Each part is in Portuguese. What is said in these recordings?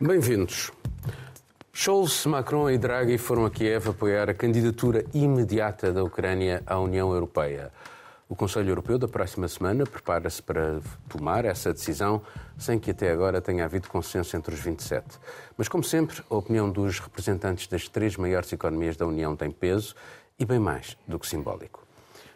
Bem-vindos. Scholz, Macron e Draghi foram a Kiev apoiar a candidatura imediata da Ucrânia à União Europeia. O Conselho Europeu da próxima semana prepara-se para tomar essa decisão sem que até agora tenha havido consenso entre os 27. Mas, como sempre, a opinião dos representantes das três maiores economias da União tem peso e bem mais do que simbólico.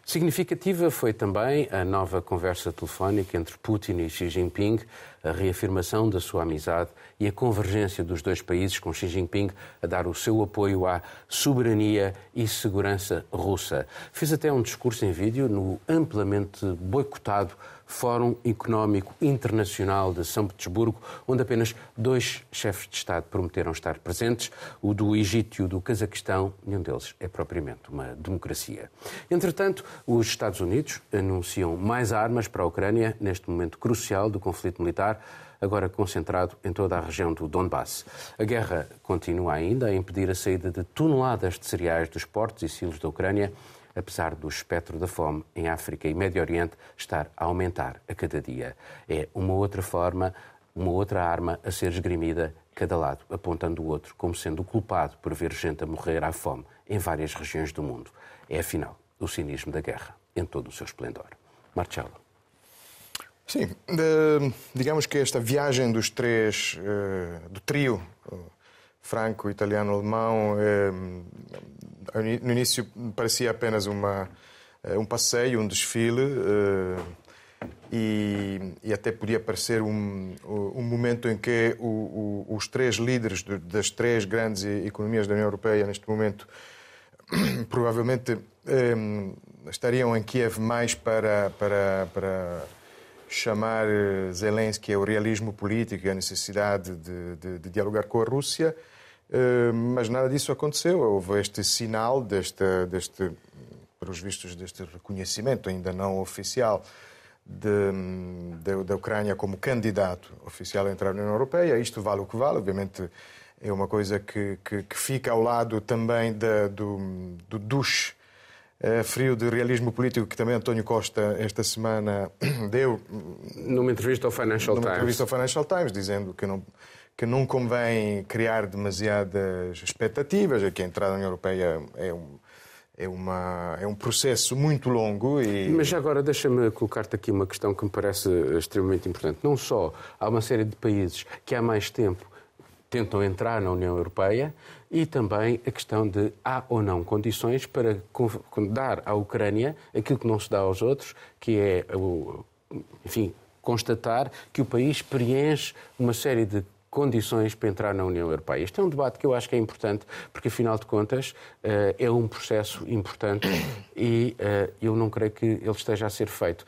Significativa foi também a nova conversa telefónica entre Putin e Xi Jinping, a reafirmação da sua amizade e a convergência dos dois países com Xi Jinping a dar o seu apoio à soberania e segurança russa. Fez até um discurso em vídeo no amplamente boicotado Fórum Económico Internacional de São Petersburgo, onde apenas dois chefes de Estado prometeram estar presentes, o do Egito e o do Cazaquistão, nenhum deles é propriamente uma democracia. Entretanto, os Estados Unidos anunciam mais armas para a Ucrânia neste momento crucial do conflito militar, agora concentrado em toda a região do Donbass. A guerra continua ainda a impedir a saída de toneladas de cereais dos portos e silos da Ucrânia apesar do espectro da fome em África e Médio Oriente estar a aumentar a cada dia. É uma outra forma, uma outra arma a ser esgrimida cada lado, apontando o outro como sendo o culpado por ver gente a morrer à fome em várias regiões do mundo. É, afinal, o cinismo da guerra em todo o seu esplendor. Marcelo. Sim, digamos que esta viagem dos três, eh, do trio franco, italiano, alemão, eh, no início parecia apenas uma, eh, um passeio, um desfile, eh, e, e, até podia parecer um, um momento em que o, o, os três líderes das três grandes economias da União Europeia, neste momento, provavelmente estariam em Kiev mais para, para, para chamar Zelensky ao realismo político e à necessidade de, de, de dialogar com a Rússia. Eh, mas nada disso aconteceu. Houve este sinal deste, deste para os vistos, deste reconhecimento ainda não oficial de, da Ucrânia como candidato oficial a entrar na União Europeia. Isto vale o que vale, obviamente é uma coisa que, que, que fica ao lado também da, do, do eh, frio de realismo político que também António Costa esta semana deu numa entrevista ao Financial numa Times, entrevista ao Financial Times dizendo que não que não convém criar demasiadas expectativas, é que a entrada na União Europeia é um, é, uma, é um processo muito longo. E... Mas agora deixa-me colocar-te aqui uma questão que me parece extremamente importante. Não só há uma série de países que há mais tempo tentam entrar na União Europeia e também a questão de há ou não condições para dar à Ucrânia aquilo que não se dá aos outros, que é, enfim, constatar que o país preenche uma série de condições para entrar na União Europeia. Este é um debate que eu acho que é importante, porque, afinal de contas, eh, é um processo importante e eh, eu não creio que ele esteja a ser feito.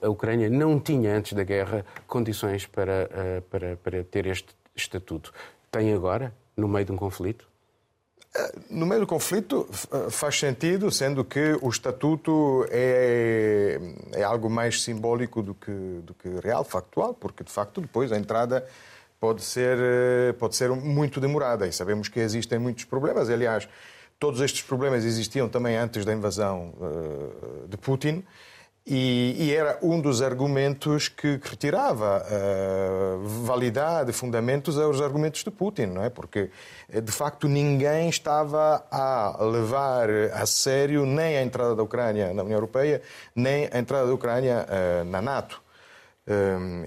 A Ucrânia não tinha, antes da guerra, condições para, eh, para, para ter este estatuto. Tem agora, no meio de um conflito? No meio do conflito faz sentido, sendo que o estatuto é, é algo mais simbólico do que, do que real, factual, porque de facto depois a entrada pode ser, eh, pode ser muito demorada e sabemos que existem muitos problemas. Aliás, todos estes problemas existiam também antes da invasão uh, de Putin. E, e, era um dos argumentos que, que retirava uh, validade, fundamentos aos argumentos de Putin, não é? Porque, de facto, ninguém estava a levar a sério nem a entrada da Ucrânia na União Europeia, nem a entrada da Ucrânia uh, na NATO.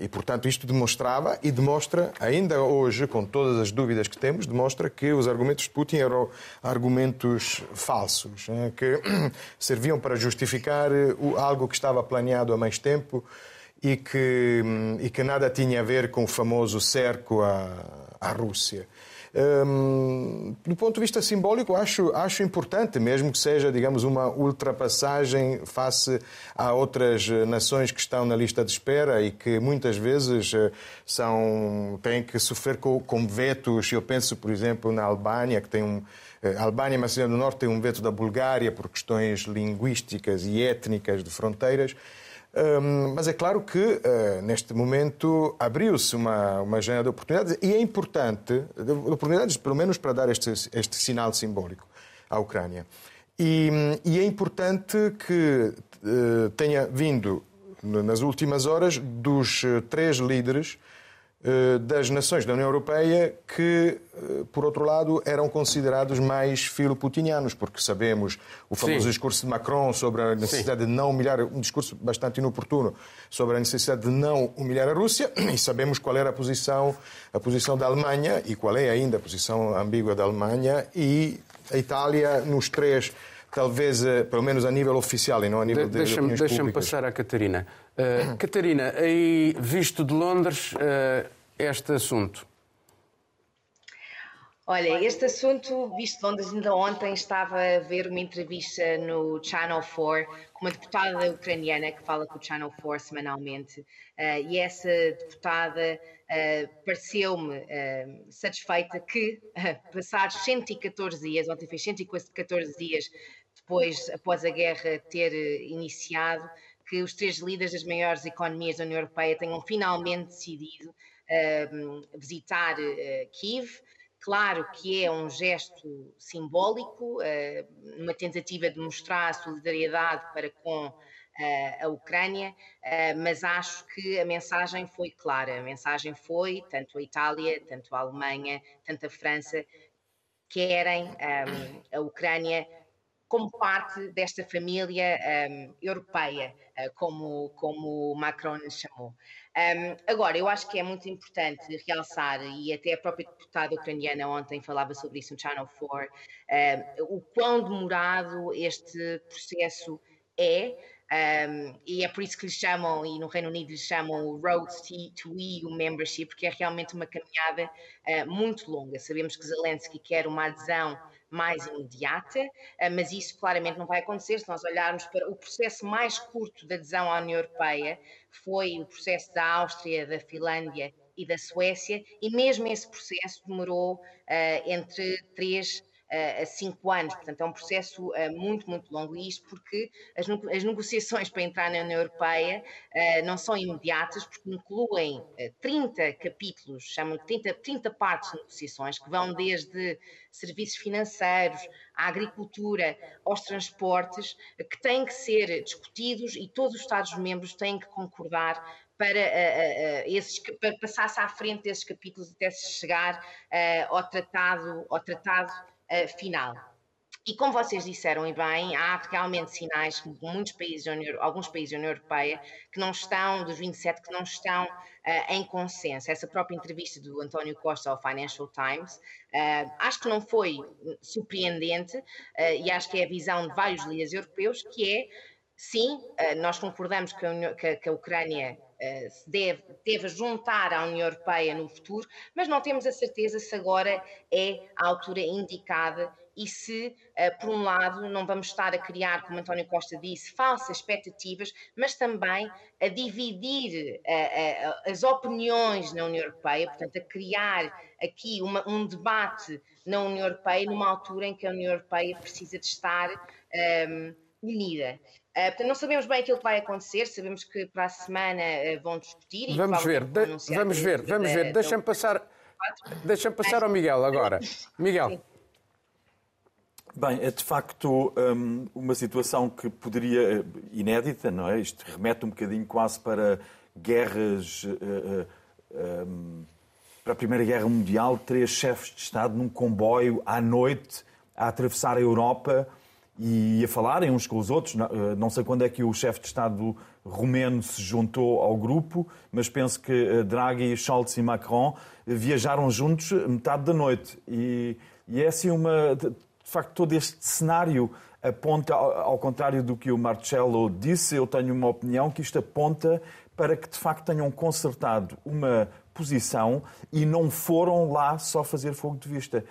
E, portanto, isto demonstrava e demonstra, ainda hoje, com todas as dúvidas que temos, demonstra que os argumentos de Putin eram argumentos falsos, né, que serviam para justificar eh, algo que estava planeado há mais tempo e que, hum, e que nada tinha a ver com o famoso cerco à, à Rússia. Um, do ponto de vista simbólico, acho, acho importante, mesmo que seja, digamos, uma ultrapassagem face a outras nações que estão na lista de espera e que muitas vezes eh, são, têm que sofrer com, com vetos. Eu penso, por exemplo, na Albânia, que tem um. Eh, a Albânia e a Macedônia do Norte tem um veto da Bulgária por questões linguísticas e étnicas de fronteiras. Um, mas é claro que, uh, neste momento, abriu-se uma, uma janela de oportunidades e é importante, de oportunidades pelo menos para dar este, este sinal simbólico à Ucrânia. E, e é importante que uh, tenha vindo, nas últimas horas, dos uh, três líderes, das nações da União Europeia que, eh, por outro lado, eram considerados mais filoputinianos, porque sabemos o famoso Sim. discurso de Macron sobre a necessidade Sim. de não humilhar, um discurso bastante inoportuno, sobre a necessidade de não humilhar a Rússia, e sabemos qual era a posição, a posição da Alemanha e qual é ainda a posição ambígua da Alemanha e a Itália nos três talvez, eh, pelo menos a nível oficial e não a nível de, de Deixa-me deixa passar à Catarina. Uh, Catarina, aí, visto de Londres, uh, este assunto. Olha, este assunto, visto de Londres, ainda ontem estava a ver uma entrevista no Channel 4 com uma deputada ucraniana que fala com o Channel 4 semanalmente. Uh, e essa deputada uh, pareceu-me uh, satisfeita que, passados 114 dias, ontem fez 114 dias depois, após a guerra ter eh, iniciado, que os três líderes das maiores economias da União Europeia tenham finalmente decidido uh, visitar uh, Kiev. Claro que é um gesto simbólico, uh, uma tentativa de mostrar a solidariedade para com a Ucrânia, mas acho que a mensagem foi clara. A mensagem foi, tanto a Itália, tanto a Alemanha, tanto a França, querem um, a Ucrânia como parte desta família um, europeia, uh, como, como Macron chamou. Um, agora, eu acho que é muito importante realçar, e até a própria deputada ucraniana ontem falava sobre isso no Channel 4, um, o quão demorado este processo é. Um, e é por isso que lhe chamam, e no Reino Unido lhe chamam o Road to EU Membership, porque é realmente uma caminhada uh, muito longa. Sabemos que Zelensky quer uma adesão mais imediata, eh, mas isso claramente não vai acontecer. Se nós olharmos para o processo mais curto de adesão à União Europeia, foi o processo da Áustria, da Finlândia e da Suécia, e mesmo esse processo demorou uh, entre três a cinco anos. Portanto, é um processo muito, muito longo. E isto porque as, as negociações para entrar na União Europeia não são imediatas, porque incluem 30 capítulos, chamam 30, 30 partes de negociações, que vão desde serviços financeiros, à agricultura, aos transportes, que têm que ser discutidos e todos os Estados-membros têm que concordar para, uh, uh, esses, para passar-se à frente desses capítulos até se chegar uh, ao tratado, ao tratado uh, final. E como vocês disseram e bem, há realmente sinais que muitos países, União, alguns países da União Europeia, que não estão, dos 27, que não estão uh, em consenso. Essa própria entrevista do António Costa ao Financial Times, uh, acho que não foi surpreendente uh, e acho que é a visão de vários líderes europeus, que é, sim, nós concordamos que a, que, que a Ucrânia se deve, deve juntar à União Europeia no futuro, mas não temos a certeza se agora é a altura indicada e se, uh, por um lado, não vamos estar a criar, como António Costa disse, falsas expectativas, mas também a dividir uh, as opiniões na União Europeia, portanto, a criar aqui uma, um debate na União Europeia numa altura em que a União Europeia precisa de estar um, ehm, unida. Uh, portanto, não sabemos bem aquilo que vai acontecer, sabemos que para a semana uh, vão discutir. vamos ver, de, vamos ver, vamos ver. Deixa-me passar, deixa passar ao Miguel agora. Miguel. Sim. Bem, é de facto hum, uma situação que poderia, inédita, não é? Isto remete um bocadinho quase para guerras, uh, um, para a Primeira Guerra Mundial, três chefes de Estado num comboio à noite a atravessar a Europa e a falarem uns com os outros. Eh, não sei quando é que o chefe de Estado romeno se juntou ao grupo, mas penso que eh, Draghi, Scholz e Macron viajaram juntos metade da noite. E, e é assim uma. De facto, todo este cenário aponta, ao contrário do que o Marcelo disse, eu tenho uma opinião que isto aponta para que de facto tenham consertado uma posição e não foram lá só fazer fogo de vista.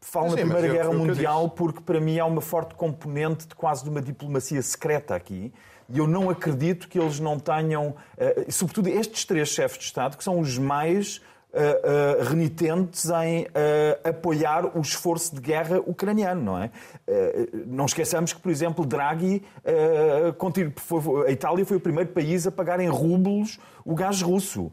Falo Sim, na Primeira Guerra Mundial porque para mim há uma forte componente de quase de uma diplomacia secreta aqui. E eu não acredito que eles não tenham, uh, sobretudo estes três chefes de Estado, que são os mais uh, uh, renitentes em apoiar o esforço de guerra ucraniano, não é? não esqueçamos que, por exemplo, Draghi, a Itália foi o primeiro país a pagar em rublos o gás russo.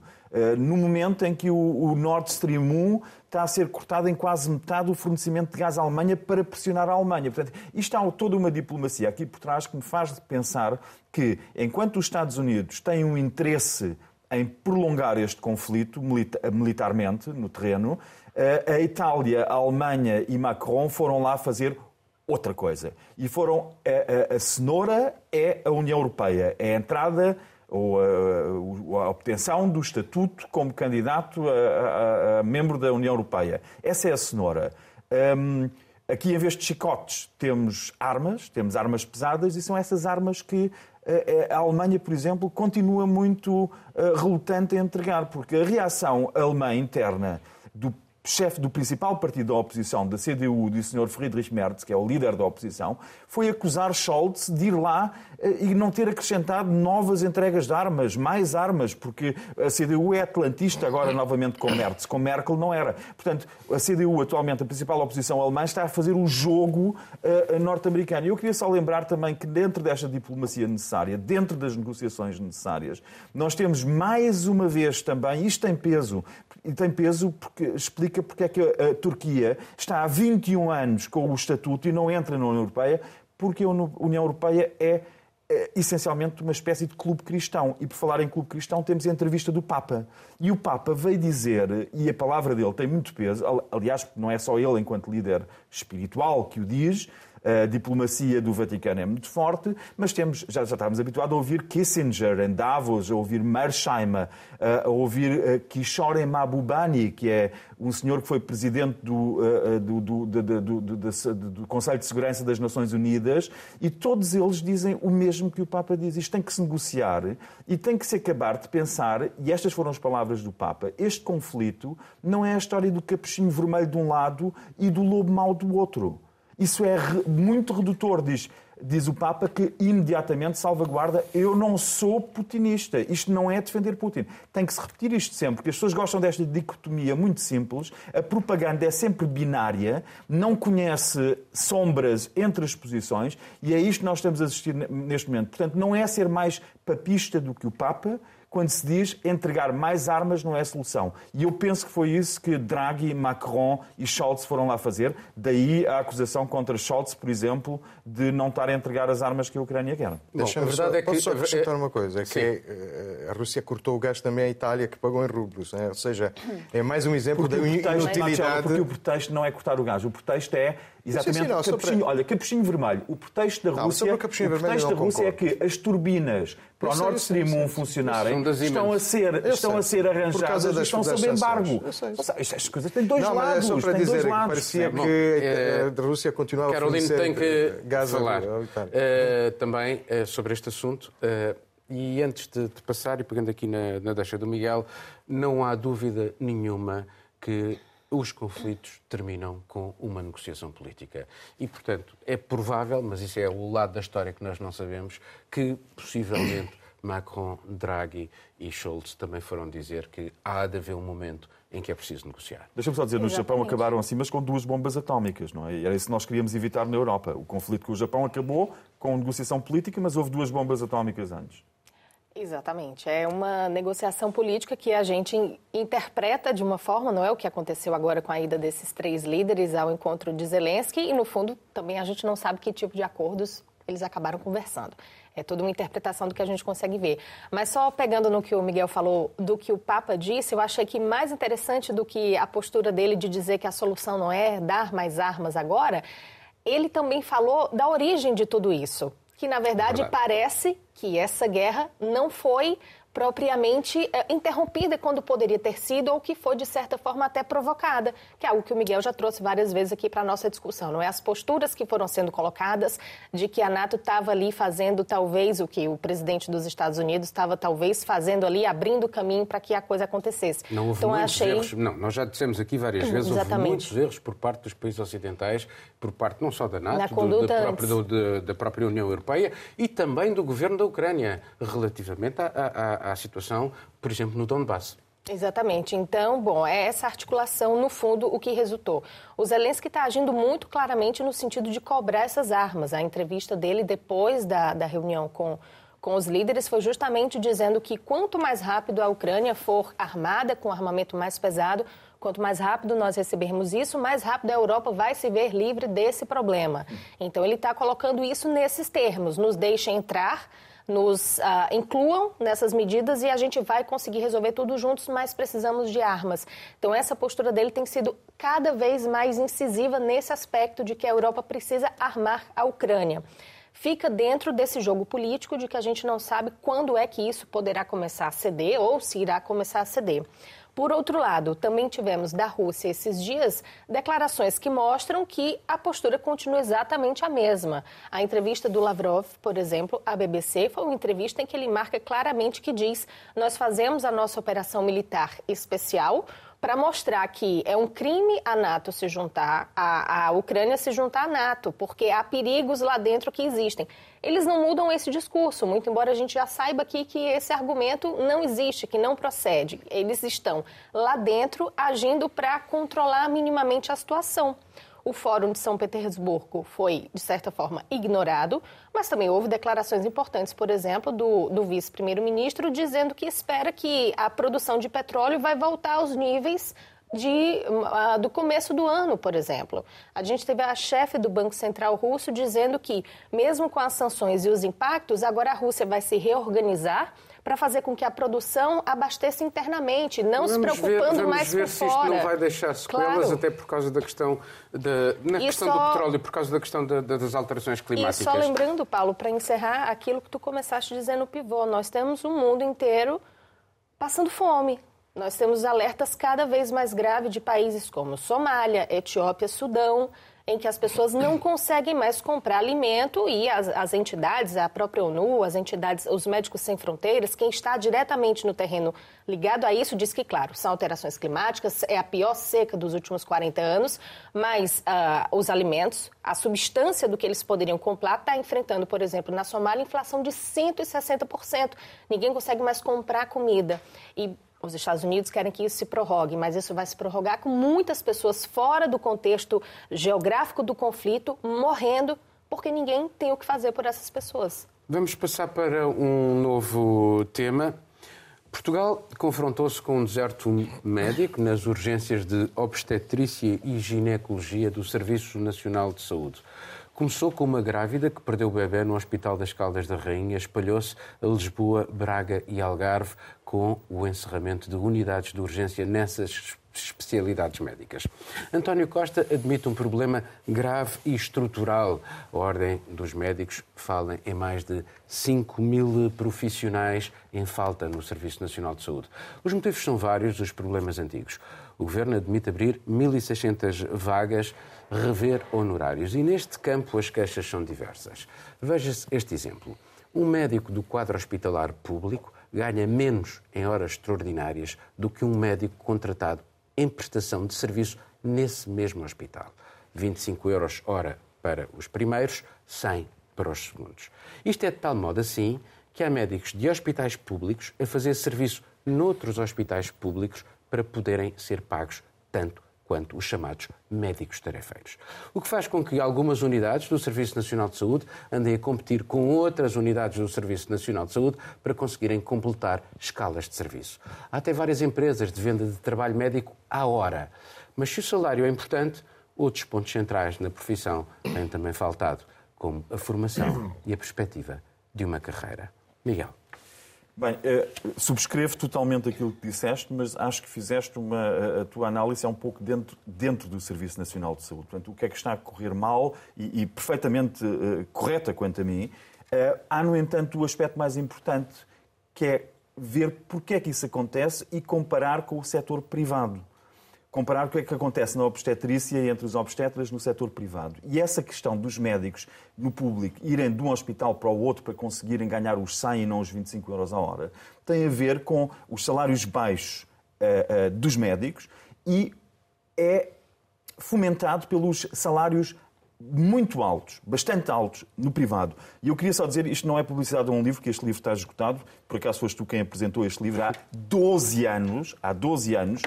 No momento em que o Nord Stream 1 está a ser cortado em quase metade o fornecimento de gás à Alemanha para pressionar a Alemanha. Portanto, isto há toda uma diplomacia aqui por trás que me faz pensar que, enquanto os Estados Unidos têm um interesse em prolongar este conflito militarmente no terreno. A Itália, a Alemanha e Macron foram lá fazer outra coisa. E foram. A, a, a cenoura é a União Europeia, é a entrada ou a, a, obtenção do estatuto como candidato a, a, membro da União Europeia. Essa é a cenoura. Um, aqui, em vez de chicotes, temos armas, temos armas pesadas, e são essas armas que a Alemanha, por exemplo, continua muito relutante a entregar, porque a reação alemã interna do chefe do principal partido da oposição, da CDU, do Sr. Friedrich Merz, que é o líder da oposição, foi acusar Scholz de ir lá eh, e não ter acrescentado novas entregas de armas, mais armas, porque a CDU é atlantista agora novamente com Merz, com Merkel não era. Portanto, a CDU, atualmente a principal oposição alemã, está a fazer o jogo uh, norte-americano. E eu queria só lembrar também que dentro desta diplomacia necessária, dentro das negociações necessárias, nós temos mais uma vez também, isto tem peso, e tem peso porque explica porque é que a, Turquia está há 21 anos com o estatuto e não entra na União Europeia, porque a União Europeia é, é essencialmente uma espécie de clube cristão. E por falar em clube cristão, temos a entrevista do Papa. E o Papa veio dizer, e a palavra dele tem muito peso, aliás, não é só ele enquanto líder espiritual que o diz, a diplomacia do Vaticano é muito forte, mas temos, já, já estávamos habituados a ouvir Kissinger em Davos, a ouvir Mearsheimer, a ouvir Kishore Mahbubani, que é um senhor que foi presidente do, do, do, do, do, Conselho de Segurança das Nações Unidas, e todos eles dizem o mesmo que o Papa diz. Isto tem que se negociar e tem que se acabar de pensar, e estas foram as palavras do Papa, este conflito não é a história do capuchinho vermelho de um lado e do lobo mau do outro. Isso é muito redutor, diz, diz o Papa, que imediatamente salvaguarda eu não sou putinista. Isto não é defender Putin. Tem que se repetir isto sempre, porque as pessoas gostam desta dicotomia muito simples. A propaganda é sempre binária, não conhece sombras entre as posições e é isto que nós estamos a assistir neste momento. Portanto, não é ser mais papista do que o Papa, quando se diz entregar mais armas não é a solução. E eu penso que foi isso que Draghi, Macron e Scholz foram lá fazer. Daí a acusação contra Scholz, por exemplo, de não estar a entregar as armas que a Ucrânia quer. Bom, a verdade só, é que... Posso só acrescentar uma coisa? É que é, a Rússia cortou o gás também à Itália, que pagou em rublos. Né? Ou seja, é mais um exemplo porque da inutilidade... Porque o pretexto não é cortar o gás. O pretexto é Exatamente. Sim, sim, não, capuchinho, para... Olha, capuchinho vermelho. O pretexto da Rússia, o pretexto da Rússia é que as turbinas para o Nord Stream 1 funcionarem estão a ser, estão a ser arranjadas e estão sob embargo. Estas coisas têm dois não, lados. Mas é só para dizer que parecia que é... a Rússia continuava Caroline a tem que gás falar uh, também uh, sobre este assunto. Uh, e antes de, de, passar, e pegando aqui na, na deixa do Miguel, não há dúvida nenhuma que os conflitos terminam com uma negociação política. E, portanto, é provável, mas isso é o lado da história que nós não sabemos, que possivelmente Macron, Draghi e Scholz também foram dizer que há de haver um momento em que é preciso negociar. Deixa-me só dizer, no Japão acabaram assim, mas com duas bombas atómicas, não é? E era isso que nós queríamos evitar na Europa. O conflito com o Japão acabou com negociação política, mas houve duas bombas atómicas antes. Exatamente. É uma negociação política que a gente interpreta de uma forma, não é o que aconteceu agora com a ida desses três líderes ao encontro de Zelensky, e no fundo também a gente não sabe que tipo de acordos eles acabaram conversando. É toda uma interpretação do que a gente consegue ver. Mas só pegando no que o Miguel falou, do que o Papa disse, eu achei que mais interessante do que a postura dele de dizer que a solução não é dar mais armas agora, ele também falou da origem de tudo isso que na verdade, parece que essa guerra não foi propriamente é, interrompida quando poderia ter sido ou que foi, de certa forma, até provocada, que é algo que o Miguel já trouxe várias vezes aqui para a nossa discussão. Não é as posturas que foram sendo colocadas de que a NATO estava ali fazendo talvez o que o presidente dos Estados Unidos estava talvez fazendo ali, abrindo caminho para que a coisa acontecesse. Não houve então, muitos achei... erros. Não, nós já dissemos aqui várias vezes, Exatamente. houve muitos erros por parte dos países ocidentais, por parte não só da NATO, do, da, própria, do, da, própria, União Europeia e também do governo da Ucrânia, relativamente à, à à situação, por exemplo, no Donbass. Exatamente. Então, bom, é essa articulação, no fundo, o que resultou. O Zelensky está agindo muito claramente no sentido de cobrar essas armas. A entrevista dele depois da, da reunião com, com os líderes foi justamente dizendo que quanto mais rápido a Ucrânia for armada com armamento mais pesado, quanto mais rápido nós recebermos isso, mais rápido a Europa vai se ver livre desse problema. Então, ele está colocando isso nesses termos. Nos deixa entrar nos uh, incluam nessas medidas e a gente vai conseguir resolver tudo juntos, mas precisamos de armas. Então, essa postura dele tem sido cada vez mais incisiva nesse aspecto de que a Europa precisa armar a Ucrânia fica dentro desse jogo político de que a gente não sabe quando é que isso poderá começar a ceder ou se irá começar a ceder. Por outro lado, também tivemos da Rússia esses dias declarações que mostram que a postura continua exatamente a mesma. A entrevista do Lavrov, por exemplo, à BBC, foi uma entrevista em que ele marca claramente que diz: Nós fazemos a nossa operação militar especial para mostrar que é um crime a NATO se juntar, a, a Ucrânia se juntar à NATO, porque há perigos lá dentro que existem. Eles não mudam esse discurso, muito embora a gente já saiba aqui que esse argumento não existe, que não procede. Eles estão lá dentro agindo para controlar minimamente a situação. O Fórum de São Petersburgo foi, de certa forma, ignorado, mas também houve declarações importantes, por exemplo, do, do vice-primeiro-ministro, dizendo que espera que a produção de petróleo vai voltar aos níveis de, uh, do começo do ano, por exemplo. A gente teve a chefe do Banco Central russo dizendo que, mesmo com as sanções e os impactos, agora a Rússia vai se reorganizar para fazer com que a produção abasteça internamente, não vamos se preocupando ver, mais ver por se fora. isto não vai deixar sequelas, claro. até por causa da questão, da, na e questão só... do petróleo, por causa da questão da, das alterações climáticas. E só lembrando, Paulo, para encerrar aquilo que tu começaste dizendo no pivô, nós temos um mundo inteiro passando fome. Nós temos alertas cada vez mais graves de países como Somália, Etiópia, Sudão, em que as pessoas não conseguem mais comprar alimento e as, as entidades, a própria ONU, as entidades, os Médicos Sem Fronteiras, quem está diretamente no terreno ligado a isso, diz que, claro, são alterações climáticas, é a pior seca dos últimos 40 anos, mas uh, os alimentos, a substância do que eles poderiam comprar, está enfrentando, por exemplo, na Somália, inflação de 160%. Ninguém consegue mais comprar comida. E os Estados Unidos querem que isso se prorrogue, mas isso vai se prorrogar com muitas pessoas fora do contexto geográfico do conflito morrendo porque ninguém tem o que fazer por essas pessoas. Vamos passar para um novo tema. Portugal confrontou-se com um deserto médico nas urgências de obstetrícia e ginecologia do Serviço Nacional de Saúde. Começou com uma grávida que perdeu o bebê no Hospital das Caldas da Rainha, espalhou-se a Lisboa, Braga e Algarve com o encerramento de unidades de urgência nessas especialidades médicas. António Costa admite um problema grave e estrutural. A Ordem dos Médicos fala em mais de 5 mil profissionais em falta no Serviço Nacional de Saúde. Os motivos são vários, os problemas antigos. O Governo admite abrir 1.600 vagas rever honorários. E neste campo as queixas são diversas. Veja-se este exemplo. Um médico do quadro hospitalar público ganha menos em horas extraordinárias do que um médico contratado em prestação de serviço nesse mesmo hospital. 25 euros hora para os primeiros, 100 para os segundos. Isto é de tal modo assim que há médicos de hospitais públicos a fazer serviço noutros hospitais públicos para poderem ser pagos tanto quanto os chamados médicos tarefeiros. O que faz com que algumas unidades do Serviço Nacional de Saúde andem a competir com outras unidades do Serviço Nacional de Saúde para conseguirem completar escalas de serviço. Há até várias empresas de venda de trabalho médico à hora. Mas se o salário é importante, outros pontos centrais na profissão têm também faltado, como a formação e a perspectiva de uma carreira. Miguel. Bem, eh, subscrevo totalmente aquilo que disseste, mas acho que fizeste uma. A tua análise é um pouco dentro, dentro do Serviço Nacional de Saúde. Portanto, o que é que está a correr mal e, e perfeitamente uh, correta quanto a mim. Uh, há, no entanto, o aspecto mais importante, que é ver porque é que isso acontece e comparar com o setor privado comparar o que é que acontece na obstetrícia entre os obstetras no setor privado. E essa questão dos médicos no público irem de um hospital para o outro para conseguirem ganhar os 100 e não os 25 euros a hora tem a ver com os salários baixos uh, uh, dos médicos e é fomentado pelos salários muito altos, bastante altos, no privado. E eu queria só dizer, isto não é publicidade de um livro, que este livro está esgotado, por acaso foste tu quem apresentou este livro há 12 anos, há 12 anos,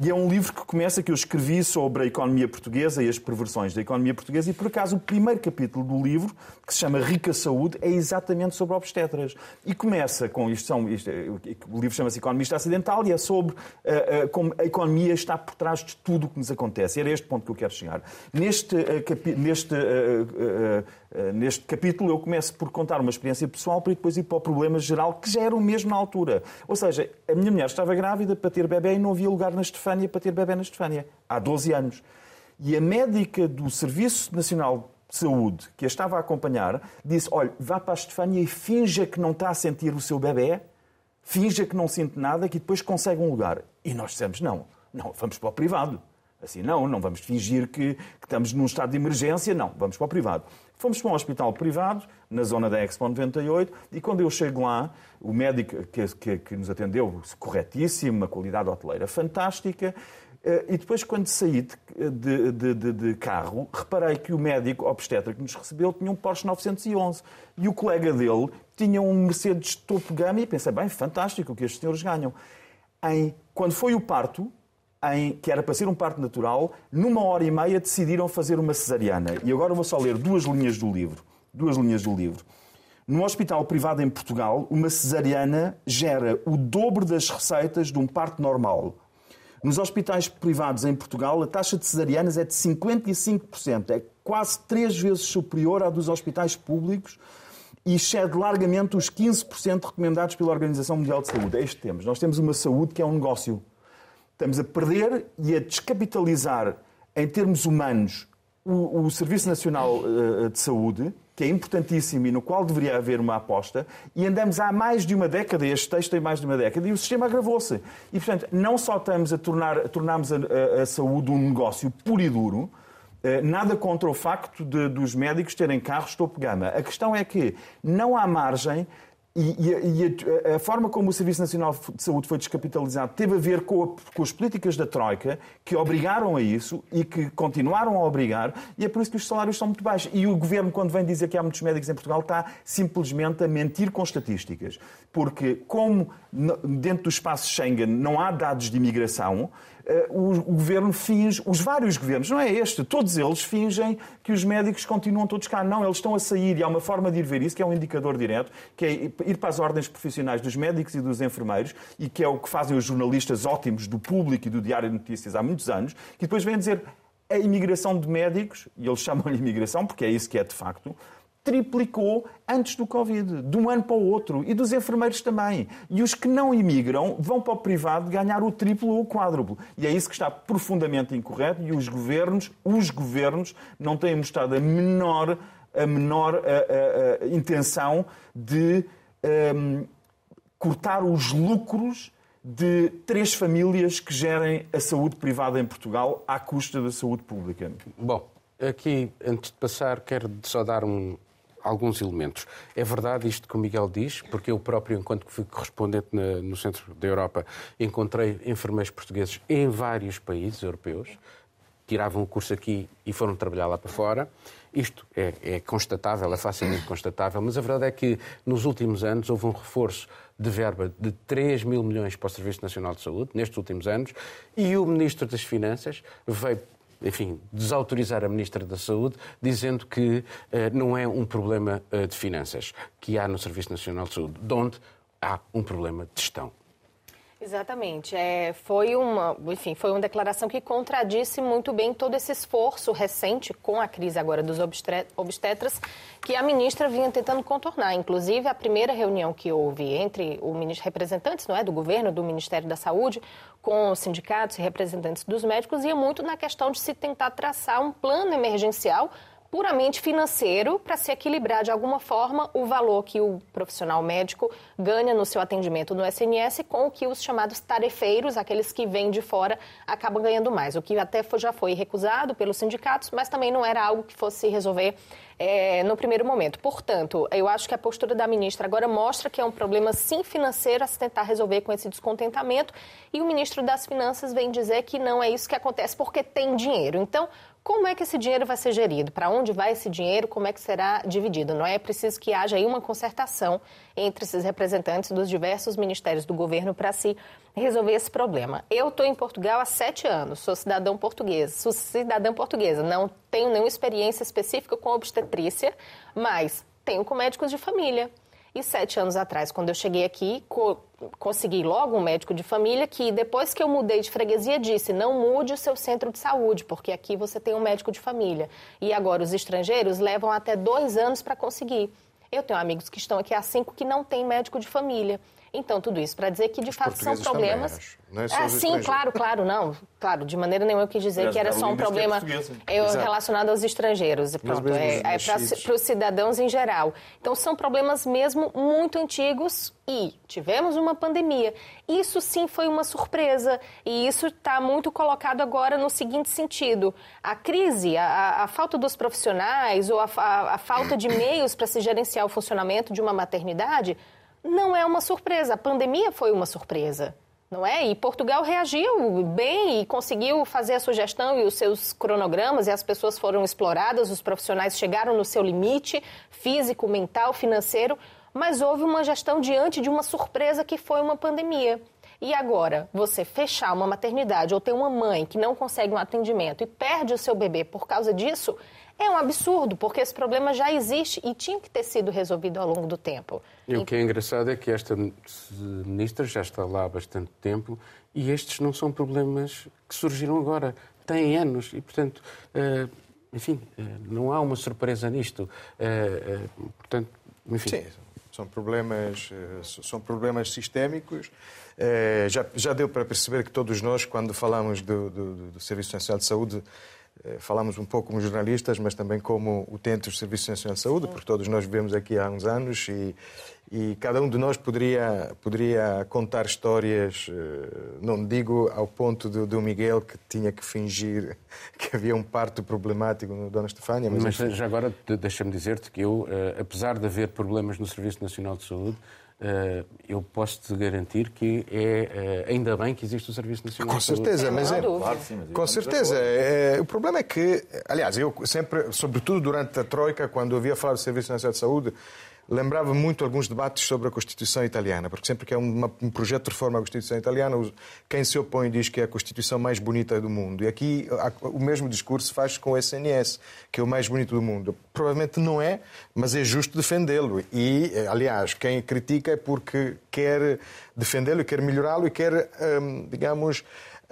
E é um livro que começa que eu escrevi sobre a economia portuguesa e as perversões da economia portuguesa e, por acaso, o primeiro capítulo do livro, que se chama Rica Saúde, é exatamente sobre obstetras. E começa com isto, são, isto o livro chama-se Economista Acidental e é sobre uh, uh, como a economia está por trás de tudo o que nos acontece. Era este ponto que eu quero chegar. Neste, uh, neste neste capítulo eu começo por contar uma experiência pessoal para depois ir para o problema geral, que já era o mesmo na altura. Ou seja, a minha mulher estava grávida para ter bebê e não havia lugar na Estefânia para ter bebê na Estefânia, há 12 anos. E a médica do Serviço Nacional de Saúde, que a estava a acompanhar, disse, olha, vá para a Estefânia e finja que não está a sentir o seu bebê, finja que não sente nada, que depois consegue um lugar. E nós dissemos, não, não, vamos para o privado. Assim, não, não vamos fingir que, que, estamos num estado de emergência, não, vamos para o privado. Fomos para um hospital privado, na zona da Expo 98, e quando eu chego lá, o médico que, que, que nos atendeu, corretíssimo, uma qualidade hoteleira fantástica, eh, e depois, quando saí de, de, de, de, carro, reparei que o médico obstetra que nos recebeu tinha um Porsche 911 e o colega dele tinha um Mercedes topo gama e pensei, bem, fantástico o que estes senhores ganham. Em, quando foi o parto, em, que era para ser um parto natural, numa hora e meia decidiram fazer uma cesariana. E agora vou só ler duas linhas do livro. Duas linhas do livro. No hospital privado em Portugal, uma cesariana gera o dobro das receitas de um parto normal. Nos hospitais privados em Portugal, a taxa de cesarianas é de 55%. É quase três vezes superior à dos hospitais públicos e excede largamente os 15% recomendados pela Organização Mundial de Saúde. É isto que temos. Nós temos uma saúde que é um negócio. Estamos a perder e a descapitalizar, em termos humanos, o, o Serviço Nacional uh, de Saúde, que é importantíssimo e no qual deveria haver uma aposta, e andamos há mais de uma década, este texto tem mais de uma década, e o sistema agravou-se. E, portanto, não só estamos a tornar tornarmos a, a, a saúde um negócio puro e duro, eh, Nada contra o facto de, dos médicos terem carros topo gama. A questão é que não há margem e, e a, a, forma como o Serviço Nacional de Saúde foi descapitalizado teve a ver com, a, com, as políticas da Troika, que obrigaram a isso e que continuaram a obrigar, e é por isso que os salários são muito baixos. E o Governo, quando vem dizer que há muitos médicos em Portugal, está simplesmente a mentir com estatísticas. Porque, como dentro do espaço Schengen não há dados de imigração, o governo finge, os vários governos, não é este, todos eles fingem que os médicos continuam todos cá. Não, eles estão a sair e há uma forma de ir ver isso, que é um indicador direto, que é ir para as ordens profissionais dos médicos e dos enfermeiros, e que é o que fazem os jornalistas ótimos do público e do Diário de Notícias há muitos anos, que depois vêm dizer a imigração de médicos, e eles chamam-lhe imigração porque é isso que é de facto, triplicou antes do Covid, de um ano para o outro, e dos enfermeiros também. E os que não imigram vão para o privado ganhar o triplo ou o quádruplo. E é isso que está profundamente incorreto e os governos, os governos não têm mostrado a menor, a menor a, a, intenção de um, cortar os lucros de três famílias que gerem a saúde privada em Portugal à custa da saúde pública. Bom, aqui, antes de passar, quero só dar um, alguns elementos. É verdade isto que o Miguel diz, porque eu próprio, enquanto fui correspondente na, no centro da Europa, encontrei enfermeiros portugueses em vários países europeus, tiravam o curso aqui e foram trabalhar lá para fora. Isto é, é, constatável, é facilmente constatável, mas a verdade é que nos últimos anos houve um reforço de verba de 3 mil milhões para o Serviço Nacional de Saúde, nestes últimos anos, e o Ministro das Finanças veio enfim, desautorizar a Ministra da Saúde, dizendo que eh, não é um problema eh, de finanças que há no Serviço Nacional de Saúde, de onde há um problema de gestão. Exatamente. É, foi, uma, enfim, foi uma declaração que contradisse muito bem todo esse esforço recente com a crise agora dos obstetras que a ministra vinha tentando contornar. Inclusive, a primeira reunião que houve entre os representantes não é, do governo, do Ministério da Saúde, com os sindicatos e representantes dos médicos, ia muito na questão de se tentar traçar um plano emergencial puramente financeiro para se equilibrar de alguma forma o valor que o profissional médico ganha no seu atendimento no SNS com o que os chamados tarefeiros, aqueles que vêm de fora, acabam ganhando mais. O que até já foi recusado pelos sindicatos, mas também não era algo que fosse resolver é, no primeiro momento. Portanto, eu acho que a postura da ministra agora mostra que é um problema sim financeiro a se tentar resolver com esse descontentamento e o ministro das Finanças vem dizer que não é isso que acontece porque tem dinheiro. Então, como é que esse dinheiro vai ser gerido? Para onde vai esse dinheiro? Como é que será dividido? Não é preciso que haja aí uma concertação entre esses representantes dos diversos ministérios do governo para se resolver esse problema. Eu estou em Portugal há sete anos, sou cidadão portuguesa, sou cidadã portuguesa, não tenho nenhuma experiência específica com obstetrícia, mas tenho com médicos de família. E sete anos atrás, quando eu cheguei aqui, co consegui logo um médico de família que, depois que eu mudei de freguesia, disse: não mude o seu centro de saúde, porque aqui você tem um médico de família. E agora os estrangeiros levam até dois anos para conseguir. Eu tenho amigos que estão aqui há cinco que não têm médico de família. Então, tudo isso para dizer que, de Os fato, são problemas. Também, não é ah, sim, claro, claro, não. Claro, de maneira nenhuma eu quis dizer que era só um problema é relacionado aos estrangeiros. Pronto, é, é para os cidadãos em geral. Então, são problemas mesmo muito antigos e tivemos uma pandemia. Isso sim foi uma surpresa e isso está muito colocado agora no seguinte sentido: a crise, a, a falta dos profissionais ou a, a, a falta de meios para se gerenciar o funcionamento de uma maternidade não é uma surpresa. A pandemia foi uma surpresa, não é? E Portugal reagiu bem e conseguiu fazer a sugestão e os seus cronogramas, e as pessoas foram exploradas, os profissionais chegaram no seu limite físico, mental, financeiro, mas houve uma gestão diante de uma surpresa que foi uma pandemia. E agora, você fechar uma maternidade ou ter uma mãe que não consegue um atendimento e perde o seu bebê por causa disso, é um absurdo, porque esse problema já existe e tinha que ter sido resolvido ao longo do tempo. E o que é engraçado é que esta ministra já está lá há bastante tempo e estes não são problemas que surgiram agora. Têm anos e, portanto, uh, enfim, uh, não há uma surpresa nisto. Uh, portanto, enfim. Sim, são problemas, são problemas sistémicos. Já, já deu para perceber que todos nós, quando falamos do, do, do Serviço Nacional de Saúde, eh, falamos um pouco como jornalistas, mas também como utentes do Serviço Nacional de Saúde, porque todos nós vivemos aqui há uns anos e, e cada um de nós poderia, poderia contar histórias, eh, não digo ao ponto do, do Miguel que tinha que fingir que havia um parto problemático no Dona Estefânia. Mas, mas já agora deixa-me dizer-te que eu, eh, apesar de haver problemas no Serviço Nacional de Saúde, eu posso te garantir que é uh, ainda bem que existe o Serviço Nacional com de certeza, Saúde. Mas é, claro, sim, mas com certeza. É, o problema é que, aliás, eu sempre, sobretudo durante a Troika, quando ouvia falar do Serviço Nacional de Saúde, lembrava muito alguns debates sobre a Constituição italiana, porque sempre que é um projeto de reforma à Constituição italiana, quem se opõe diz que é a Constituição mais bonita do mundo. E aqui o mesmo discurso faz com o SNS, que é o mais bonito do mundo. Provavelmente não é, mas é justo defendê-lo. E, aliás, quem critica é porque quer defendê-lo, quer melhorá-lo e quer, hum, digamos,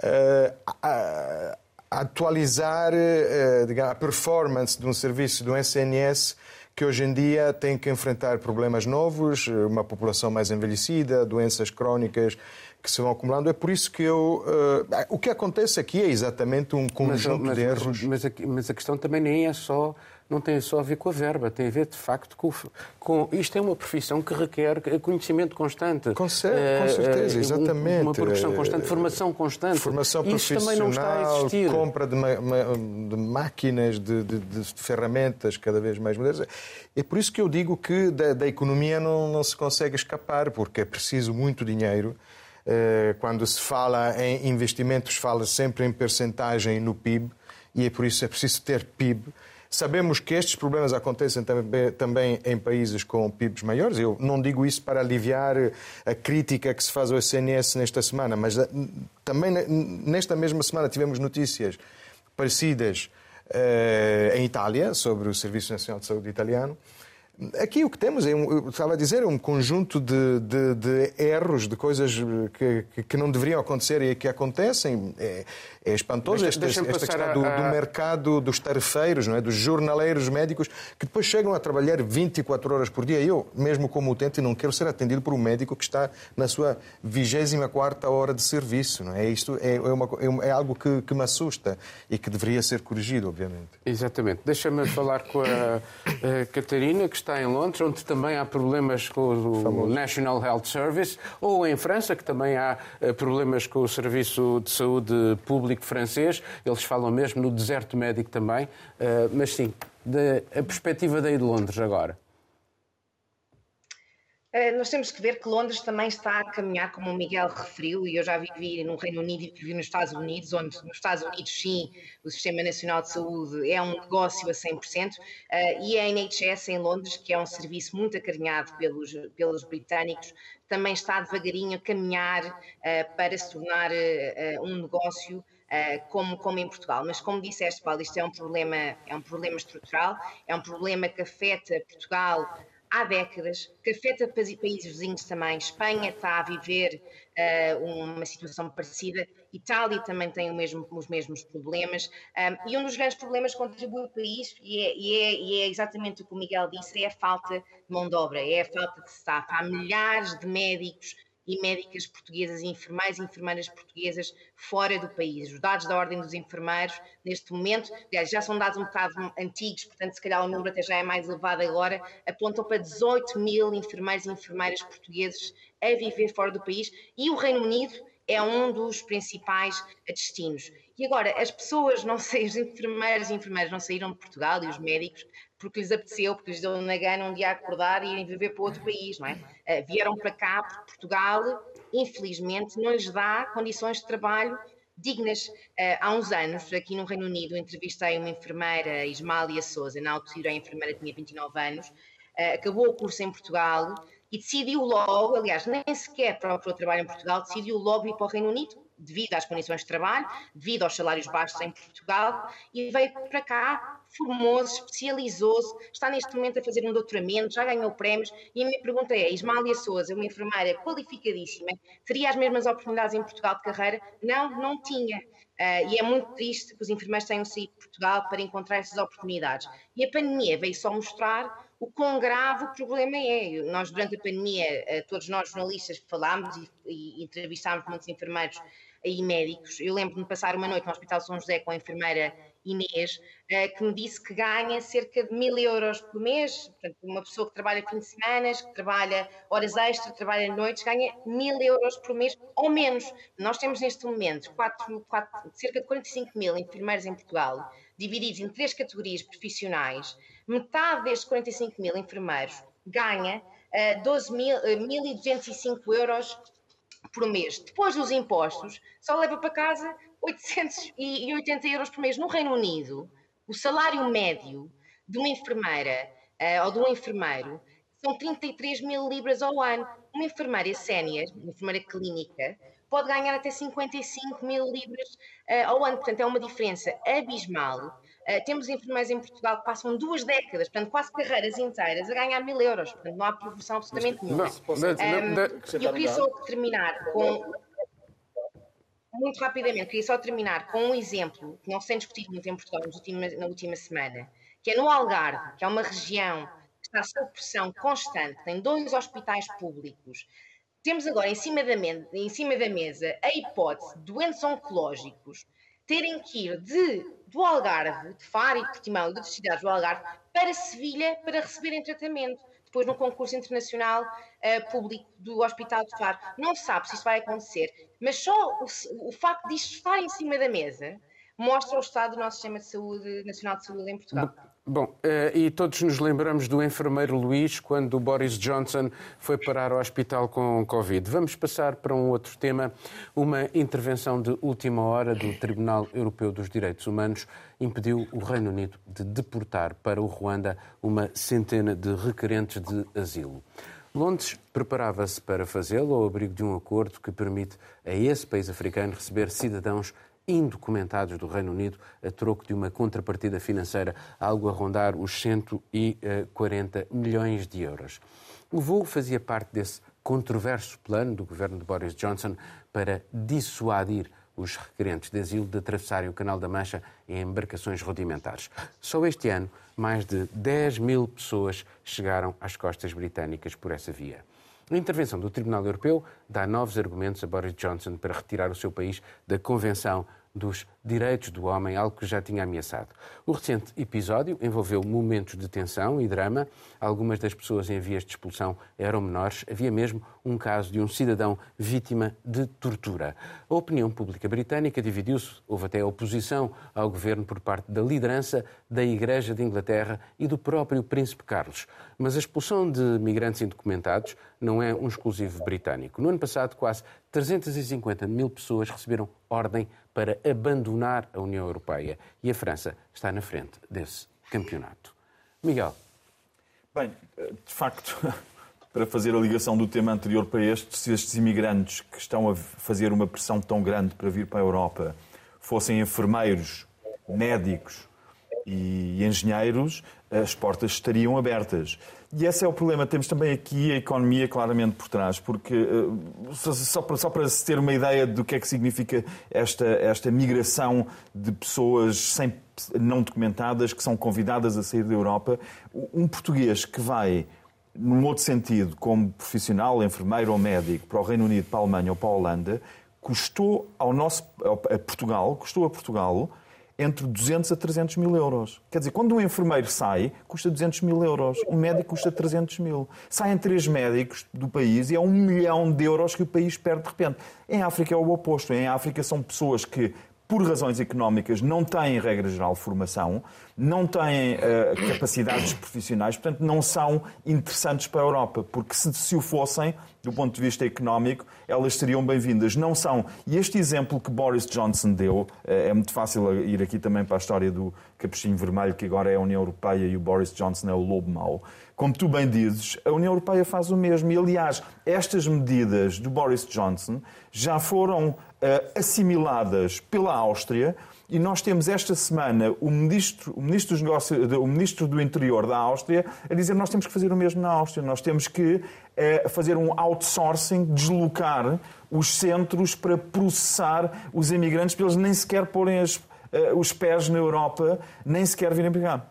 uh, atualizar uh, digamos, a performance de um serviço do SNS que hoje em dia tem que enfrentar problemas novos, uma população mais envelhecida, doenças crónicas que se vão acumulando. É por isso que eu. Uh, o que acontece aqui é exatamente um conjunto mas, mas, de erros. Mas, mas, a, mas a questão também nem é só não tem só a ver com a verba, tem a ver de facto com, com isto é uma profissão que requer conhecimento constante. Com, cer com eh, certeza, uh, exatamente. Uma produção constante, formação constante. Formação Isso também não está a existir. Compra de, de máquinas, de, de, de, ferramentas cada vez mais modernas. É por isso que eu digo que da, da economia não, não se consegue escapar, porque é preciso muito dinheiro. Eh, quando se fala em investimentos, fala sempre em percentagem no PIB, e é por isso que é preciso ter PIB. Sabemos que estes problemas acontecem também, também, em países com PIBs maiores. Eu não digo isso para aliviar a crítica que se faz ao SNS nesta semana, mas eh, também nesta mesma semana tivemos notícias parecidas uh, em Itália sobre o Serviço Nacional de Saúde italiano. Aqui o que temos, é um, estava a dizer, é um conjunto de, de, de erros, de coisas que, que, não deveriam acontecer e que acontecem. É, é espantoso esta, esta questão do, do, mercado dos tarefeiros, não é? dos jornaleiros médicos, que depois chegam a trabalhar 24 horas por dia. Eu, mesmo como utente, não quero ser atendido por um médico que está na sua 24 hora de serviço. Não é? Isto é, é, uma, é, é algo que, que, me assusta e que deveria ser corrigido, obviamente. Exatamente. Deixa-me falar com a, a Catarina, que está em Londres, onde também há problemas com o Famoso. National Health Service, ou em França, que também há eh, problemas com o Serviço de Saúde público francês, eles falam mesmo no deserto médico também, uh, mas sim, da, a perspectiva daí de Londres agora. Uh, nós temos que ver que Londres também está a caminhar, como o Miguel referiu, e eu já vivi no Reino Unido e vivi nos Estados Unidos, onde nos Estados Unidos, sim, o Sistema Nacional de Saúde é um negócio a 100%, uh, e a NHS em Londres, que é um serviço muito acarinhado pelos, pelos britânicos, também está devagarinho a caminhar uh, para se tornar um negócio como, como em Portugal. Mas como disseste, Paulo, isto é um problema, é um problema estrutural, é um problema que afeta Portugal há décadas, que afeta países vizinhos também. Espanha está a viver uh, uma situação parecida, Itália também tem mesmo, os mesmos problemas, um, e um dos grandes problemas que contribui para isso, e é, e, é, e é, exatamente o que o Miguel disse, é a falta de mão de obra, é a falta de staff. Há milhares de médicos e médicas portuguesas e enfermeiros e enfermeiras portuguesas fora do país. Os dados da Ordem dos Enfermeiros, neste momento, já são dados um bocado antigos, portanto, se calhar o número até já é mais elevado agora, apontam para 18 mil enfermeiros e enfermeiras portugueses a viver fora do país e o Reino Unido é um dos principais destinos. E agora, as pessoas não saíram, os enfermeiros e enfermeiras não saíram de Portugal e os médicos porque lhes apeteceu, porque lhes deu na gana um dia acordar e irem viver para outro país, não é? Uh, vieram para cá porque Portugal, infelizmente, não lhes dá condições de trabalho dignas. Uh, há uns anos, aqui no Reino Unido, entrevistei uma enfermeira, Ismália Souza, na altura a enfermeira tinha 29 anos, uh, acabou o curso em Portugal e decidiu logo, aliás, nem sequer procurou trabalho em Portugal, decidiu logo ir para o Reino Unido, devido às condições de trabalho, devido aos salários baixos em Portugal, e veio para cá, formou-se, especializou-se, está neste momento a fazer um doutoramento, já ganhou prémios, e a minha pergunta é, Ismália Souza, uma enfermeira qualificadíssima, teria as mesmas oportunidades em Portugal de carreira? Não, não tinha. Uh, e é muito triste que os enfermeiros tenham saído de Portugal para encontrar essas oportunidades. E a pandemia veio só mostrar o quão grave o problema é. Nós, durante a pandemia, uh, todos nós jornalistas falámos e, e entrevistámos muitos enfermeiros e médicos. Eu lembro-me de passar uma noite no Hospital São José com a enfermeira Inês, eh, que me disse que ganha cerca de mil euros por mês. Portanto, uma pessoa que trabalha fim de semana, que trabalha horas extras, trabalha noites, ganha mil euros por mês ou menos. Nós temos neste momento quatro, quatro, cerca de 45 mil enfermeiros em Portugal, divididos em três categorias profissionais. Metade destes 45 mil enfermeiros ganha uh, 12.205 uh, euros por mês. Depois dos impostos, só leva para casa 880 euros por mês. No Reino Unido, o salário médio de uma enfermeira uh, ou de um enfermeiro são 33 mil libras ao ano. Uma enfermeira sénior, uma enfermeira clínica, pode ganhar até 55 mil libras uh, ao ano. Portanto, é uma diferença abismal. Uh, temos enfermeiros em Portugal que passam duas décadas, portanto, quase carreiras inteiras, a ganhar mil euros. Portanto, não há proporção absolutamente nenhuma. Um, eu queria só terminar com. Muito rapidamente, queria só terminar com um exemplo que não se tem discutido muito em Portugal na última semana, que é no Algarve, que é uma região que está sob pressão constante, tem dois hospitais públicos. Temos agora em cima da, em cima da mesa a hipótese de doentes oncológicos terem que ir de, do Algarve, de Faro e Portimão de outras cidades do Algarve, para Sevilha para receberem tratamento. Depois, no concurso internacional uh, público do Hospital de Faro. Não se sabe se isso vai acontecer, mas só o, o facto disto estar em cima da mesa mostra o estado do nosso sistema de saúde, nacional de saúde em Portugal. Bom, eh, e todos nos lembramos do enfermeiro Luís quando o Boris Johnson foi parar ao hospital com Covid. Vamos passar para um outro tema. Uma intervenção de última hora do Tribunal Europeu dos Direitos Humanos impediu o Reino Unido de deportar para o Ruanda uma centena de requerentes de asilo. Londres preparava-se para fazê-lo ao abrigo de um acordo que permite a esse país africano receber cidadãos indocumentados do Reino Unido a troco de uma contrapartida financeira, algo a rondar os 140 milhões de euros. O voo fazia parte desse controverso plano do governo de Boris Johnson para dissuadir os requerentes de asilo de atravessarem o Canal da Mancha em embarcações rudimentares. Só este ano, mais de 10 mil pessoas chegaram às costas britânicas por essa via. A intervenção do Tribunal Europeu dá novos argumentos a Boris Johnson para retirar o seu país da Convenção dos direitos do homem, algo que já tinha ameaçado. O recente episódio envolveu momentos de tensão e drama. Algumas das pessoas em vias de expulsão eram menores. Havia mesmo um caso de um cidadão vítima de tortura. A opinião pública britânica dividiu-se. Houve até oposição ao governo por parte da liderança da Igreja de Inglaterra e do próprio Príncipe Carlos. Mas a expulsão de migrantes indocumentados não é um exclusivo britânico. No ano passado, quase 350 mil pessoas receberam ordem para abandonar a União Europeia e a França está na frente desse campeonato. Miguel. Bem, de facto, para fazer a ligação do tema anterior para este, se estes imigrantes que estão a fazer uma pressão tão grande para vir para a Europa fossem enfermeiros, médicos e engenheiros, as portas estariam abertas. E esse é o problema. Temos também aqui a economia claramente por trás, porque eh, só para, só para se ter uma ideia do que é que significa esta, esta migração de pessoas sem, não documentadas que são convidadas a sair da Europa, um português que vai num outro sentido, como profissional, enfermeiro ou médico, para o Reino Unido, para a Alemanha ou para a Holanda, custou ao nosso, a Portugal, custou a Portugal entre 200 a 300 mil euros. Quer dizer, quando um enfermeiro sai, custa 200 mil euros. Um médico custa 300 mil. Saem três médicos do país e é um milhão de euros que o país perde de repente. Em África é o oposto. Em África são pessoas que por razões económicas, não têm, regra geral, formação, não têm uh, capacidades profissionais, portanto, não são interessantes para a Europa, porque se, se o fossem, do ponto de vista económico, elas seriam bem-vindas. Não são. E este exemplo que Boris Johnson deu, uh, é muito fácil ir aqui também para a história do capuchinho vermelho, que agora é a União Europeia e o Boris Johnson é o lobo mau. Como tu bem dizes, a União Europeia faz o mesmo. E, aliás, estas medidas do Boris Johnson já foram uh, assimiladas pela Áustria. E nós temos esta semana o ministro, o, ministro dos negócios, o ministro do Interior da Áustria a dizer nós temos que fazer o mesmo na Áustria. Nós temos que uh, fazer um outsourcing, deslocar os centros para processar os imigrantes, para eles nem sequer porem as, uh, os pés na Europa, nem sequer virem para cá.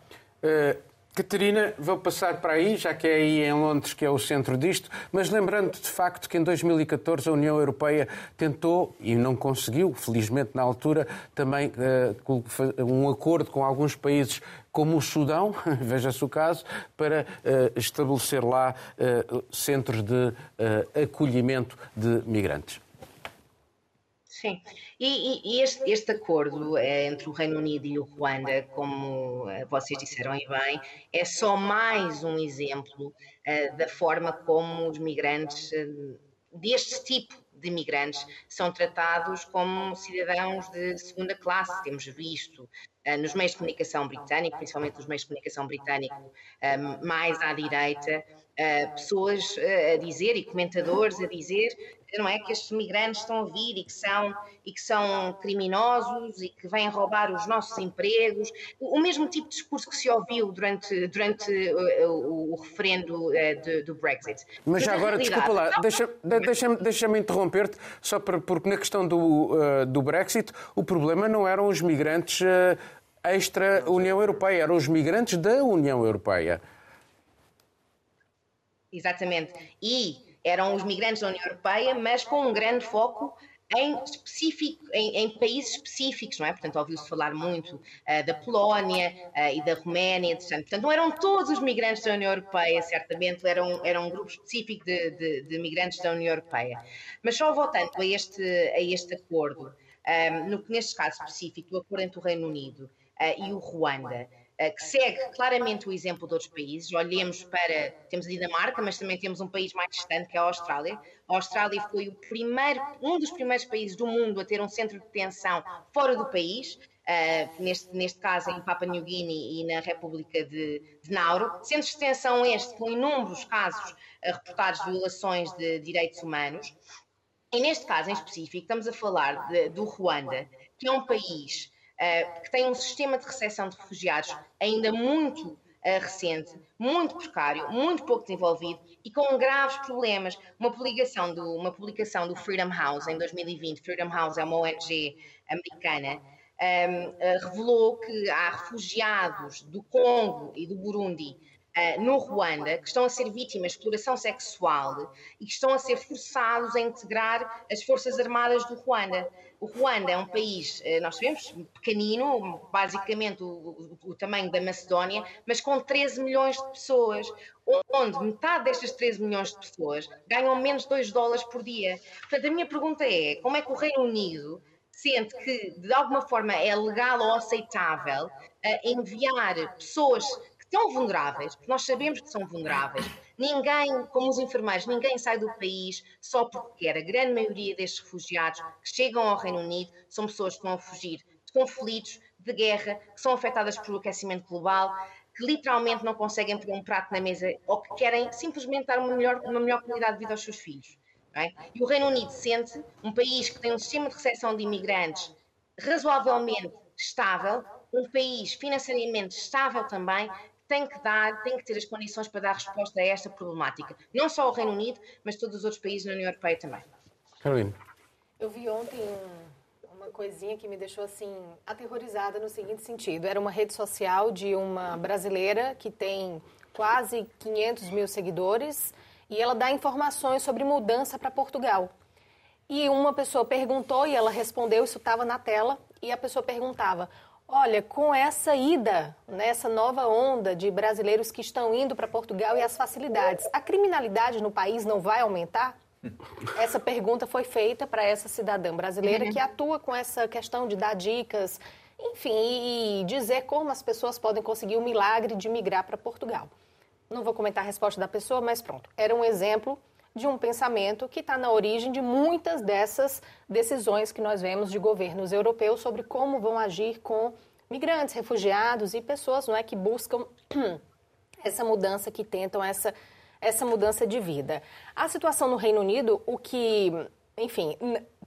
Catarina, vou passar para aí, já que é aí em Londres que é o centro disto, mas lembrando de facto que em 2014 a União Europeia tentou, e não conseguiu, felizmente na altura, também uh, um acordo com alguns países como o Sudão, veja-se o caso, para uh, estabelecer lá uh, centros de acolhimento de migrantes. Sim, e, e este, este, acordo é, entre o Reino Unido e o Ruanda, como eh, vocês disseram aí bem, é só mais um exemplo uh, da forma como os migrantes, deste tipo de migrantes, são tratados como cidadãos de segunda classe. Temos visto nos meios de comunicação britânicos, principalmente nos meios de comunicação britânico mais à direita, pessoas a dizer e comentadores a dizer não é? Que estes migrantes estão a vir e que são, e que são criminosos e que vêm roubar os nossos empregos. O, mesmo tipo de discurso que se ouviu durante, durante o, o, o referendo uh, de, do Brexit. Mas já agora, desculpa lá, deixa-me deixa deixa interromper-te, só porque na questão do, uh, do Brexit, o problema não eram os migrantes extra-União Europeia, eram os migrantes da União Europeia. Exatamente. E eram os migrantes da União Europeia, mas com um grande foco em, específico, em, em países específicos, não é? Portanto, ouviu-se falar muito uh, da Polónia uh, e da Roménia, etc. Portanto, não eram todos os migrantes da União Europeia, certamente, eram, eram um grupo específico de, de, de migrantes da União Europeia. Mas só voltando a este, a este acordo, um, ehm, no, neste caso específico, o acordo entre o Reino Unido uh, e o Ruanda, que segue claramente o exemplo de outros países. Olhemos para, temos a Dinamarca, mas também temos um país mais distante, que é a Austrália. A Austrália foi o primeiro, um dos primeiros países do mundo a ter um centro de detenção fora do país, uh, neste, neste caso em Papua New Guinea e na República de, de Nauru. Centros de detenção este com inúmeros casos uh, reportados de violações de direitos humanos. E neste caso em específico, estamos a falar de, do Ruanda, que é um país que tem um sistema de recepção de refugiados ainda muito uh, recente, muito precário, muito pouco desenvolvido e com graves problemas. Uma publicação do, uma publicação do Freedom House em 2020, Freedom House é uma ONG americana, um, ehm, uh, revelou que há refugiados do Congo e do Burundi uh, no Ruanda que estão a ser vítimas de exploração sexual e que estão a ser forçados a integrar as Forças Armadas do Ruanda. O Ruanda é um país, uh, nós sabemos, pequenino, basicamente o, o, o, tamanho da Macedónia, mas com 13 milhões de pessoas, onde metade destas 13 milhões de pessoas ganham menos de 2 dólares por dia. Portanto, a minha pergunta é, como é que o Reino Unido sente que de alguma forma é legal ou aceitável uh, enviar pessoas são vulneráveis, nós sabemos que são vulneráveis. Ninguém, como os enfermeiros, ninguém sai do país só porque quer. A grande maioria destes refugiados que chegam ao Reino Unido são pessoas que vão fugir de conflitos, de guerra, que são afetadas pelo aquecimento global, que literalmente não conseguem pôr um prato na mesa ou que querem simplesmente dar uma melhor, uma melhor qualidade de vida aos seus filhos. É? E o Reino Unido sente, um país que tem um sistema de recepção de imigrantes razoavelmente estável, um país financeiramente estável também, tem que dar, tem que ter as condições para dar resposta a esta problemática. Não só o Reino Unido, mas todos os outros países da União Europeia também. Carolina. Eu vi ontem uma coisinha que me deixou assim aterrorizada no seguinte sentido. Era uma rede social de uma brasileira que tem quase 500 mil seguidores e ela dá informações sobre mudança para Portugal. E uma pessoa perguntou e ela respondeu, isso estava na tela, e a pessoa perguntava: Olha, com essa ida, nessa né, nova onda de brasileiros que estão indo para Portugal e as facilidades, a criminalidade no país não vai aumentar? Essa pergunta foi feita para essa cidadã brasileira que atua com essa questão de dar dicas, enfim, e dizer como as pessoas podem conseguir o milagre de migrar para Portugal. Não vou comentar a resposta da pessoa, mas pronto. Era um exemplo de um pensamento que está na origem de muitas dessas decisões que nós vemos de governos europeus sobre como vão agir com migrantes, refugiados e pessoas não é, que buscam essa mudança, que tentam essa, essa mudança de vida. A situação no Reino Unido, o que, enfim,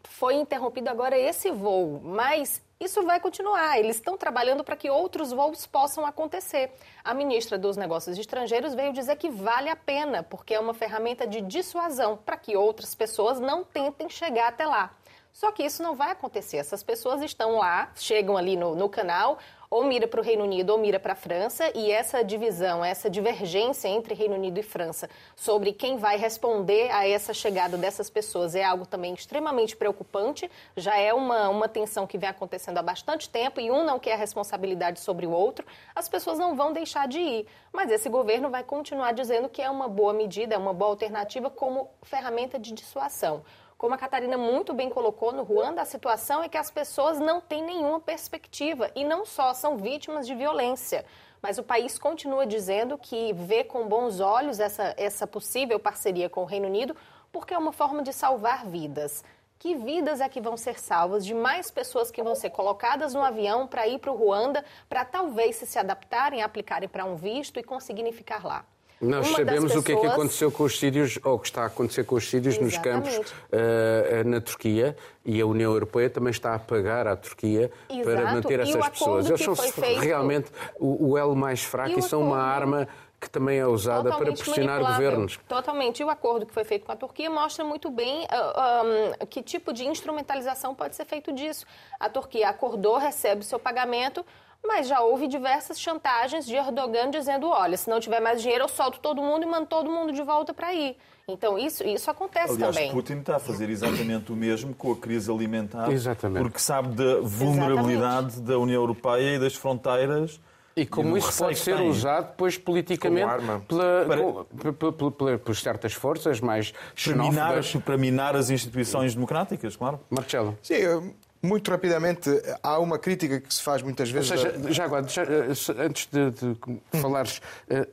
foi interrompido agora esse voo, mas isso vai continuar. Eles estão trabalhando para que outros voos possam acontecer. A ministra dos Negócios Estrangeiros veio dizer que vale a pena, porque é uma ferramenta de dissuasão para que outras pessoas não tentem chegar até lá. Só que isso não vai acontecer. Essas pessoas estão lá, chegam ali no, no canal, ou mira para o Reino Unido ou mira para a França, e essa divisão, essa divergência entre Reino Unido e França sobre quem vai responder a essa chegada dessas pessoas é algo também extremamente preocupante. Já é uma, uma tensão que vem acontecendo há bastante tempo e um não quer a responsabilidade sobre o outro. As pessoas não vão deixar de ir, mas esse governo vai continuar dizendo que é uma boa medida, é uma boa alternativa como ferramenta de dissuasão. Como a Catarina muito bem colocou no Ruanda, a situação é que as pessoas não têm nenhuma perspectiva e não só são vítimas de violência. Mas o país continua dizendo que vê com bons olhos essa, essa possível parceria com o Reino Unido, porque é uma forma de salvar vidas. Que vidas é que vão ser salvas de mais pessoas que vão ser colocadas no avião para ir para o Ruanda, para talvez se, se adaptarem, aplicarem para um visto e conseguirem ficar lá? Nós Uma sabemos pessoas... o que é que aconteceu com os sírios, ou o que está a acontecer com os sírios nos campos uh, na Turquia, e a União Europeia também está a pagar à Turquia Exato. para manter essas pessoas. Eles são feito... realmente o, o, elo mais fraco e, e são acordo... uma arma que também é usada Totalmente para pressionar governos. Totalmente. E o acordo que foi feito com a Turquia mostra muito bem uh, ah, um, que tipo de instrumentalização pode ser feito disso. A Turquia acordou, recebe o seu pagamento, mas já houve diversas chantagens de Erdogan dizendo: olha, se não tiver mais dinheiro, eu solto todo mundo e mando todo mundo de volta para ir. Então, isso, isso acontece Aliás, também. Putin está a fazer exatamente o mesmo com a crise alimentar, exatamente. porque sabe da vulnerabilidade exatamente. da União Europeia e das fronteiras. E como e isso pode ser usado depois politicamente pela, para... pela, por certas forças mais xenófobas. Para minar, para minar as instituições democráticas, claro. Marcelo. Sim, muito rapidamente, há uma crítica que se faz muitas vezes. Ou seja, da... já agora, já, eh, antes de, de falares, eh,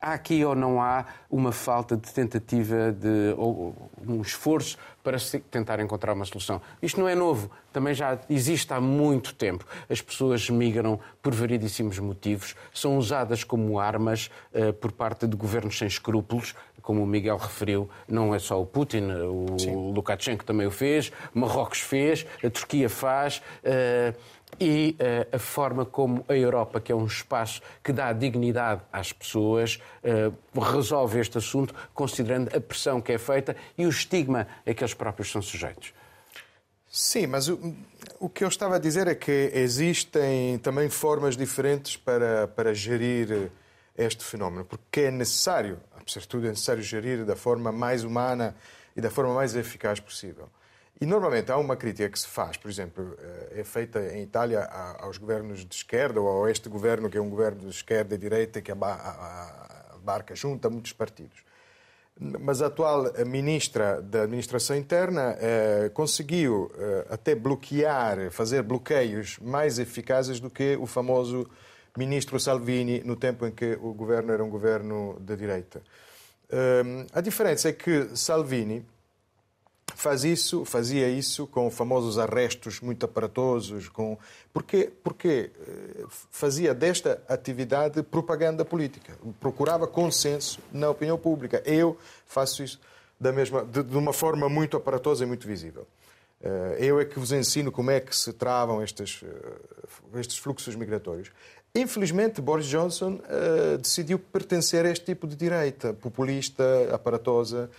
há aqui ou não há uma falta de tentativa de ou um esforço para tentar encontrar uma solução. Isto não é novo, também já existe há muito tempo. As pessoas migram por variedíssimos motivos, são usadas como armas uh, por parte de governos sem escrúpulos, como o Miguel referiu, não é só o Putin, o Sim. Lukashenko também o fez, Marrocos fez, a Turquia faz. Uh, e uh, a forma como a Europa, que é um espaço que dá dignidade às pessoas, uh, resolve este assunto, considerando a pressão que é feita e o estigma a que eles próprios são sujeitos. Sim, mas o, o que eu estava a dizer é que existem também formas diferentes para, para gerir este fenómeno, porque é necessário, apesar de tudo, é necessário gerir da forma mais humana e da forma mais eficaz possível. E normalmente há uma crítica que se faz, por exemplo, é feita em Itália aos governos de esquerda ou a este governo que é um governo de esquerda e direita que abarca junta muitos partidos. Mas a atual ministra da Administração Interna eh, conseguiu eh, até bloquear, fazer bloqueios mais eficazes do que o famoso ministro Salvini no tempo em que o governo era um governo de direita. Eh, a diferença é que Salvini faz isso, fazia isso com famosos arrestos muito aparatosos, com porque porque eh, fazia desta atividade propaganda política, procurava consenso na opinião pública. Eu faço isso da mesma de, de uma forma muito aparatosa e muito visível. Eh, eu é que vos ensino como é que se travam estes, eh, estes fluxos migratórios. Infelizmente, Boris Johnson uh, decidiu pertencer a este tipo de direita populista, aparatosa,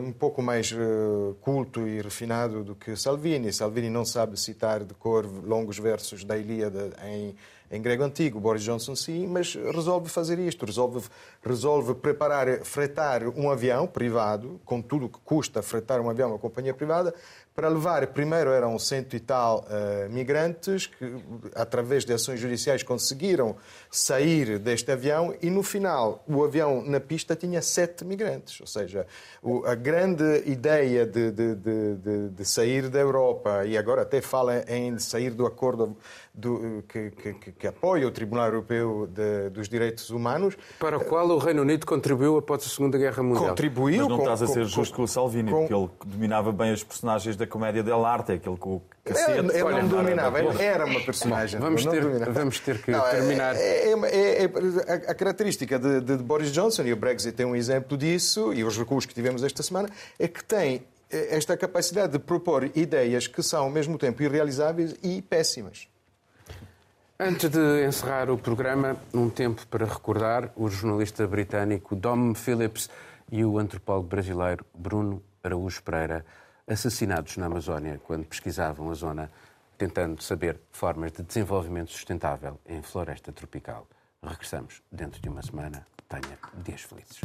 um pouco mais uh, culto e refinado do que Salvini. Salvini não sabe citar de cor longos versos da Ilíada em, em grego antigo. Boris Johnson sim, mas resolve fazer isto, resolve, resolve preparar, fretar um avião privado, com tudo o que custa fretar um avião, uma companhia privada, para levar, primeiro eram cento e tal uh, migrantes que, através de ações judiciais, conseguiram sair deste avião e, no final, o avião na pista tinha sete migrantes. Ou seja, o, a grande ideia de, de, de, de, sair da Europa, e agora até fala em sair do acordo do, que, que, que, apoia o Tribunal Europeu dos Direitos Humanos. Para o qual o Reino Unido contribuiu após a Segunda Guerra Mundial. Contribuiu. Mas não com, estás a ser com, justo com o Salvini, com... porque ele dominava bem as personagens da comédia dell'arte, aquele com o cacete. Ele, ele não dominava, ele era uma personagem. Vamos, ter, vamos ter que não, terminar. É, é, é, é a, característica de, de, Boris Johnson, e o Brexit é um exemplo disso, e os recursos que tivemos esta semana, é que tem esta capacidade de propor ideias que são, ao mesmo tempo, irrealizáveis e péssimas. Antes de encerrar o programa, um tempo para recordar o jornalista britânico Dom Phillips e o antropólogo brasileiro Bruno Araújo Pereira, assassinados na Amazónia quando pesquisavam a zona, tentando saber formas de desenvolvimento sustentável em floresta tropical. Regressamos dentro de uma semana. Tenha dias felizes.